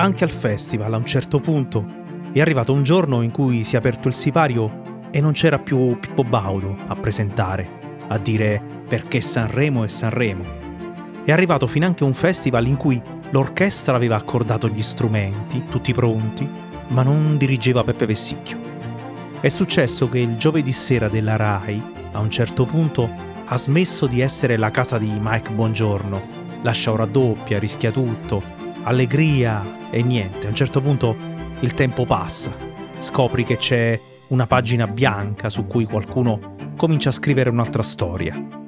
Anche al festival, a un certo punto, è arrivato un giorno in cui si è aperto il sipario e non c'era più Pippo Baudo a presentare, a dire perché Sanremo è Sanremo. È arrivato fin anche un festival in cui l'orchestra aveva accordato gli strumenti, tutti pronti, ma non dirigeva Peppe Vessicchio. È successo che il giovedì sera della RAI, a un certo punto, ha smesso di essere la casa di Mike Bongiorno. Lascia ora doppia, rischia tutto, allegria e niente. A un certo punto il tempo passa. Scopri che c'è una pagina bianca su cui qualcuno comincia a scrivere un'altra storia.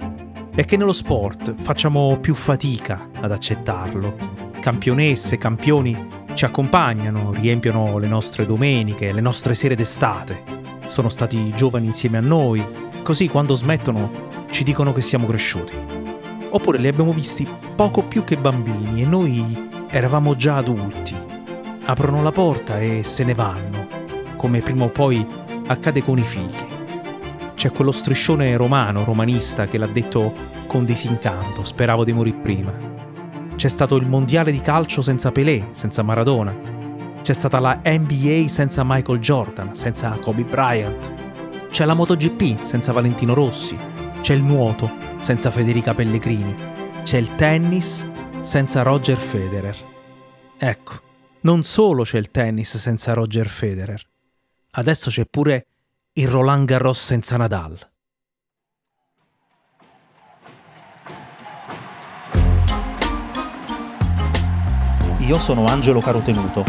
E che nello sport facciamo più fatica ad accettarlo. Campionesse, campioni ci accompagnano, riempiono le nostre domeniche, le nostre sere d'estate. Sono stati giovani insieme a noi, così quando smettono ci dicono che siamo cresciuti. Oppure li abbiamo visti poco più che bambini e noi eravamo già adulti. Aprono la porta e se ne vanno, come prima o poi accade con i figli. C'è quello striscione romano, romanista, che l'ha detto con disincanto, speravo di morire prima. C'è stato il mondiale di calcio senza Pelé, senza Maradona. C'è stata la NBA senza Michael Jordan, senza Kobe Bryant. C'è la MotoGP senza Valentino Rossi. C'è il nuoto senza Federica Pellegrini. C'è il tennis senza Roger Federer. Ecco, non solo c'è il tennis senza Roger Federer, adesso c'è pure il Roland Garros senza Nadal. Io sono Angelo Carotenuto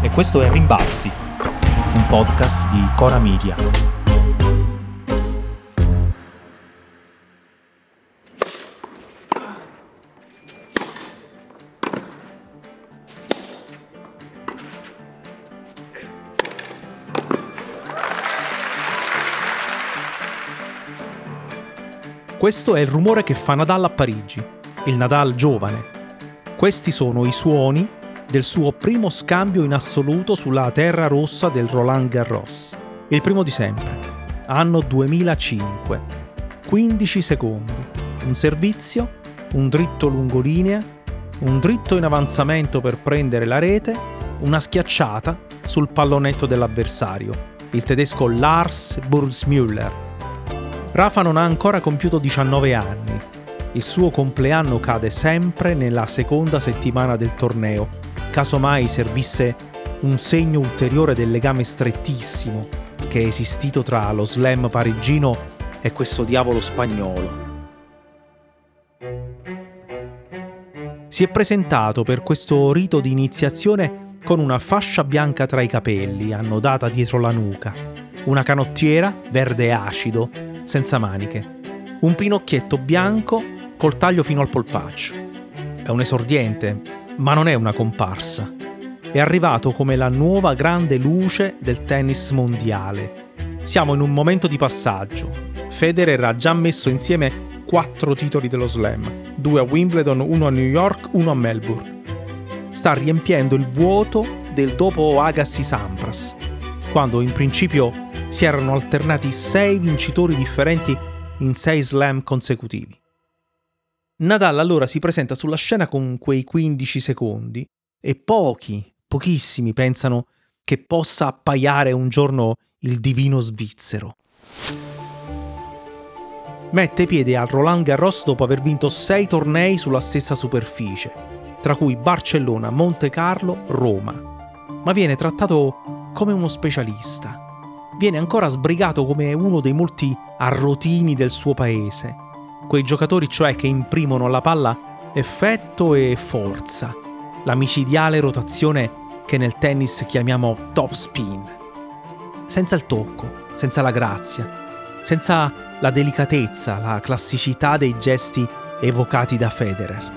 e questo è Rimbalzi, un podcast di Cora Media. Questo è il rumore che fa Nadal a Parigi, il Nadal giovane. Questi sono i suoni del suo primo scambio in assoluto sulla terra rossa del Roland Garros. Il primo di sempre, anno 2005. 15 secondi, un servizio, un dritto lungolinea, un dritto in avanzamento per prendere la rete, una schiacciata sul pallonetto dell'avversario, il tedesco Lars Burgsmüller Rafa non ha ancora compiuto 19 anni. Il suo compleanno cade sempre nella seconda settimana del torneo, casomai servisse un segno ulteriore del legame strettissimo che è esistito tra lo slam parigino e questo diavolo spagnolo. Si è presentato per questo rito di iniziazione con una fascia bianca tra i capelli, annodata dietro la nuca, una canottiera verde acido senza maniche, un pinocchietto bianco col taglio fino al polpaccio. È un esordiente, ma non è una comparsa. È arrivato come la nuova grande luce del tennis mondiale. Siamo in un momento di passaggio. Federer ha già messo insieme quattro titoli dello slam, due a Wimbledon, uno a New York, uno a Melbourne. Sta riempiendo il vuoto del dopo Agassi Sampras, quando in principio si erano alternati sei vincitori differenti in sei slam consecutivi. Nadal allora si presenta sulla scena con quei 15 secondi e pochi, pochissimi pensano che possa appaiare un giorno il divino svizzero. Mette piede al Roland Garros dopo aver vinto sei tornei sulla stessa superficie, tra cui Barcellona, Monte Carlo, Roma, ma viene trattato come uno specialista viene ancora sbrigato come uno dei molti arrotini del suo paese. Quei giocatori cioè che imprimono alla palla effetto e forza, la micidiale rotazione che nel tennis chiamiamo top spin. Senza il tocco, senza la grazia, senza la delicatezza, la classicità dei gesti evocati da Federer.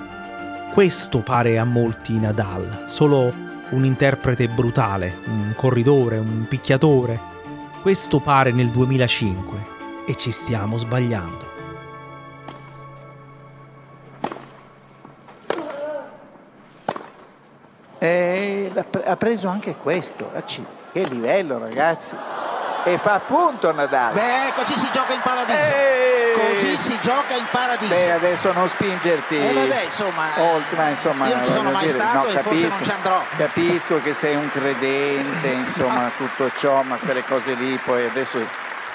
Questo pare a molti Nadal, solo un interprete brutale, un corridore, un picchiatore, questo pare nel 2005 e ci stiamo sbagliando. E ha preso anche questo, che livello ragazzi. E fa punto Nadal. Beh, così si gioca in paradiso. Eeeh. Così si gioca in paradiso. Beh, adesso non spingerti. Eh, vabbè, insomma, oltre, ma insomma, io non ci sono mai dire, stato no, e capisco, forse non ci andrò. Capisco che sei un credente, insomma, tutto ciò, ma quelle cose lì poi adesso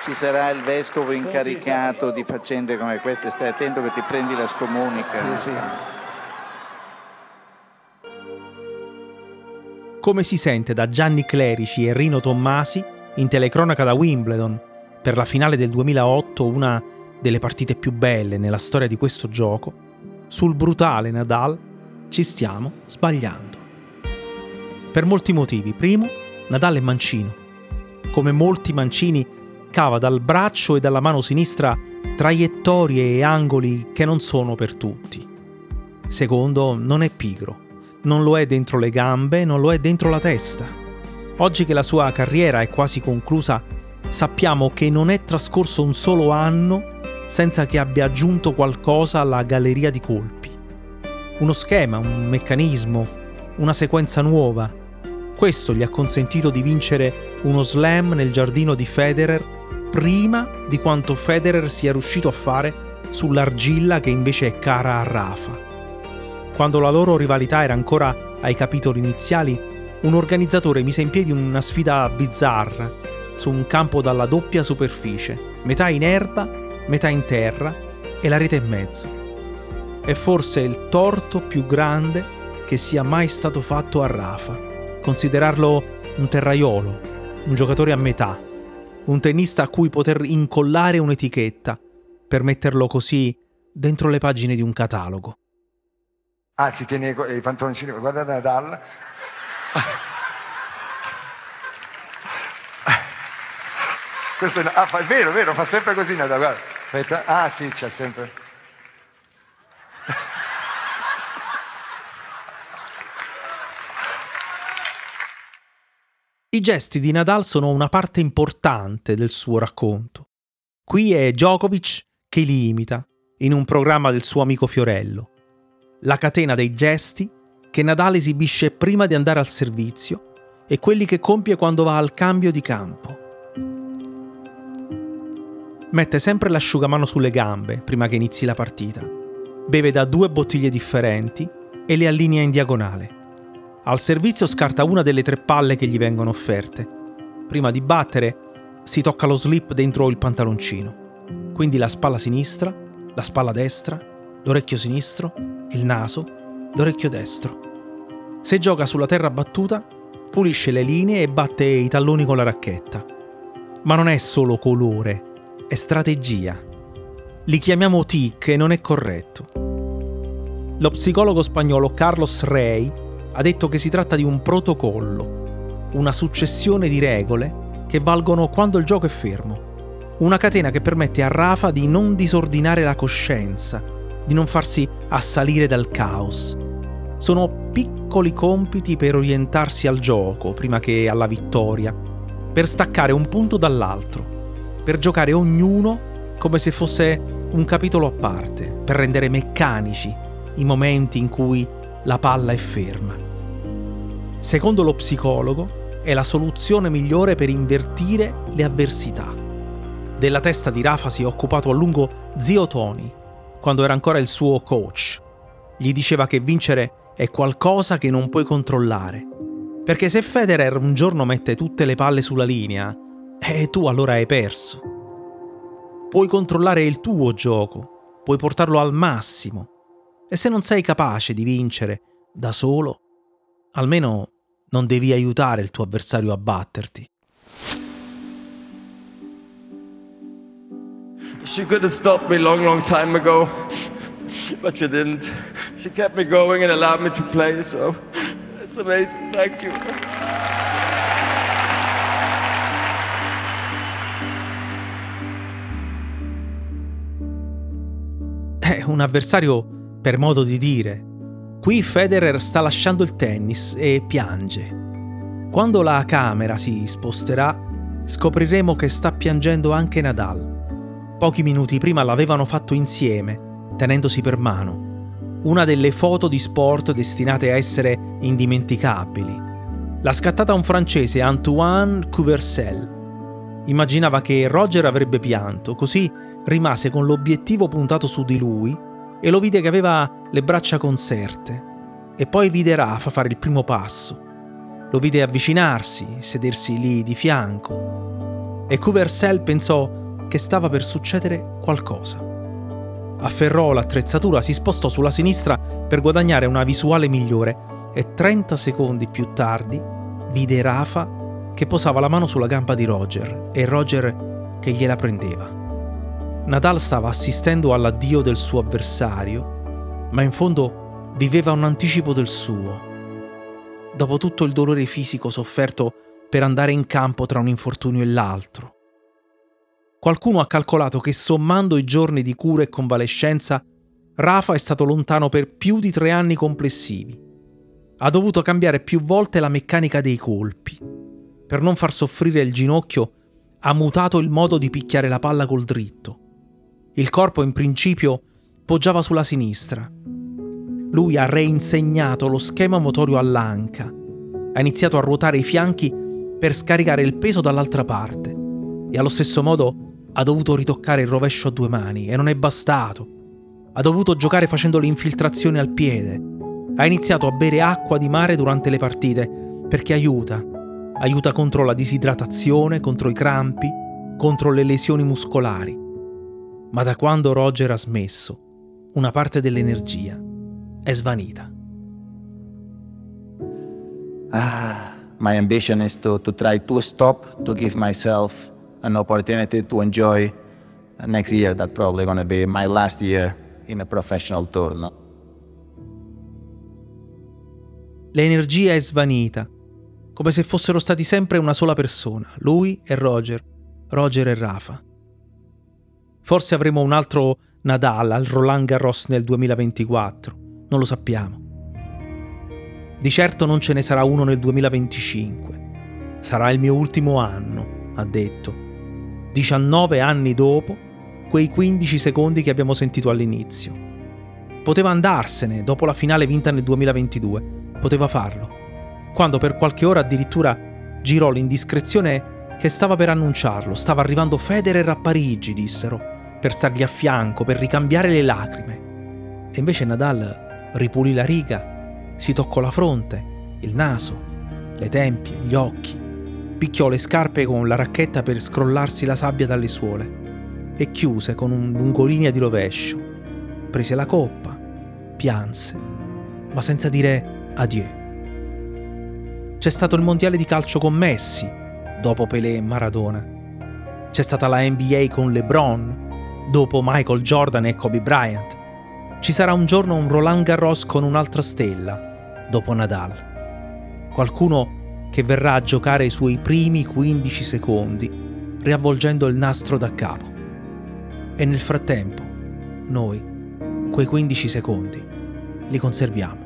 ci sarà il vescovo incaricato di faccende come queste, stai attento che ti prendi la scomunica. Sì, sì. come si sente da Gianni Clerici e Rino Tommasi in telecronaca da Wimbledon per la finale del 2008, una delle partite più belle nella storia di questo gioco, sul brutale Nadal ci stiamo sbagliando. Per molti motivi. Primo, Nadal è mancino. Come molti mancini, cava dal braccio e dalla mano sinistra traiettorie e angoli che non sono per tutti. Secondo, non è pigro non lo è dentro le gambe, non lo è dentro la testa. Oggi che la sua carriera è quasi conclusa, sappiamo che non è trascorso un solo anno senza che abbia aggiunto qualcosa alla galleria di colpi. Uno schema, un meccanismo, una sequenza nuova. Questo gli ha consentito di vincere uno slam nel giardino di Federer prima di quanto Federer sia riuscito a fare sull'argilla che invece è cara a Rafa. Quando la loro rivalità era ancora ai capitoli iniziali, un organizzatore mise in piedi una sfida bizzarra su un campo dalla doppia superficie, metà in erba, metà in terra e la rete in mezzo. È forse il torto più grande che sia mai stato fatto a Rafa, considerarlo un terraiolo, un giocatore a metà, un tennista a cui poter incollare un'etichetta per metterlo così dentro le pagine di un catalogo. Anzi, tieni i pantaloncini, guarda Nadal. Questo è, ah, fa, è vero, è vero, fa sempre così Nadal, guarda. Aspetta. Ah sì, c'è sempre. I gesti di Nadal sono una parte importante del suo racconto. Qui è Djokovic che li imita, in un programma del suo amico Fiorello la catena dei gesti che Nadal esibisce prima di andare al servizio e quelli che compie quando va al cambio di campo. Mette sempre l'asciugamano sulle gambe prima che inizi la partita. Beve da due bottiglie differenti e le allinea in diagonale. Al servizio scarta una delle tre palle che gli vengono offerte. Prima di battere si tocca lo slip dentro il pantaloncino. Quindi la spalla sinistra, la spalla destra, l'orecchio sinistro il naso, l'orecchio destro. Se gioca sulla terra battuta, pulisce le linee e batte i talloni con la racchetta. Ma non è solo colore, è strategia. Li chiamiamo tic e non è corretto. Lo psicologo spagnolo Carlos Rey ha detto che si tratta di un protocollo, una successione di regole che valgono quando il gioco è fermo. Una catena che permette a Rafa di non disordinare la coscienza, di non farsi assalire dal caos. Sono piccoli compiti per orientarsi al gioco prima che alla vittoria, per staccare un punto dall'altro, per giocare ognuno come se fosse un capitolo a parte, per rendere meccanici i momenti in cui la palla è ferma. Secondo lo psicologo, è la soluzione migliore per invertire le avversità. Della testa di Rafa si è occupato a lungo zio Tony, quando era ancora il suo coach. Gli diceva che vincere è qualcosa che non puoi controllare. Perché se Federer un giorno mette tutte le palle sulla linea, eh, tu allora hai perso. Puoi controllare il tuo gioco, puoi portarlo al massimo. E se non sei capace di vincere da solo, almeno non devi aiutare il tuo avversario a batterti. She could have stopped me long, long time ago, but she didn't. She kept me going and allowed me to play, so it's amazing. Thank you. È un avversario per modo di dire. Qui Federer sta lasciando il tennis e piange. Quando la camera si sposterà, scopriremo che sta piangendo anche Nadal. Pochi minuti prima l'avevano fatto insieme, tenendosi per mano. Una delle foto di sport destinate a essere indimenticabili. L'ha scattata un francese, Antoine Couversel. Immaginava che Roger avrebbe pianto, così rimase con l'obiettivo puntato su di lui e lo vide che aveva le braccia conserte. E poi vide Rafa fare il primo passo. Lo vide avvicinarsi, sedersi lì di fianco. E Couversel pensò che stava per succedere qualcosa. Afferrò l'attrezzatura, si spostò sulla sinistra per guadagnare una visuale migliore e 30 secondi più tardi vide Rafa che posava la mano sulla gamba di Roger e Roger che gliela prendeva. Nadal stava assistendo all'addio del suo avversario, ma in fondo viveva un anticipo del suo. Dopo tutto il dolore fisico sofferto per andare in campo tra un infortunio e l'altro. Qualcuno ha calcolato che sommando i giorni di cura e convalescenza, Rafa è stato lontano per più di tre anni complessivi. Ha dovuto cambiare più volte la meccanica dei colpi per non far soffrire il ginocchio, ha mutato il modo di picchiare la palla col dritto. Il corpo in principio poggiava sulla sinistra. Lui ha reinsegnato lo schema motorio all'anca. Ha iniziato a ruotare i fianchi per scaricare il peso dall'altra parte e allo stesso modo ha dovuto ritoccare il rovescio a due mani e non è bastato. Ha dovuto giocare facendo le infiltrazioni al piede. Ha iniziato a bere acqua di mare durante le partite perché aiuta aiuta contro la disidratazione, contro i crampi, contro le lesioni muscolari. Ma da quando Roger ha smesso, una parte dell'energia è svanita. Ah, my ambition is to, to try to stop, to give myself an opportunity to enjoy next year. That's probably going to be my last year in a professional tour. No? L'energia è svanita come se fossero stati sempre una sola persona, lui e Roger, Roger e Rafa. Forse avremo un altro Nadal al Roland Garros nel 2024, non lo sappiamo. Di certo non ce ne sarà uno nel 2025. Sarà il mio ultimo anno, ha detto. 19 anni dopo, quei 15 secondi che abbiamo sentito all'inizio. Poteva andarsene dopo la finale vinta nel 2022, poteva farlo quando per qualche ora addirittura girò l'indiscrezione che stava per annunciarlo. Stava arrivando Federer a Parigi, dissero, per stargli a fianco, per ricambiare le lacrime. E invece Nadal ripulì la riga, si toccò la fronte, il naso, le tempie, gli occhi, picchiò le scarpe con la racchetta per scrollarsi la sabbia dalle suole e chiuse con un lungolinea di rovescio. Prese la coppa, pianse, ma senza dire adieu. C'è stato il mondiale di calcio con Messi, dopo Pelé e Maradona. C'è stata la NBA con LeBron, dopo Michael Jordan e Kobe Bryant. Ci sarà un giorno un Roland Garros con un'altra stella, dopo Nadal. Qualcuno che verrà a giocare i suoi primi 15 secondi, riavvolgendo il nastro da capo. E nel frattempo, noi, quei 15 secondi, li conserviamo.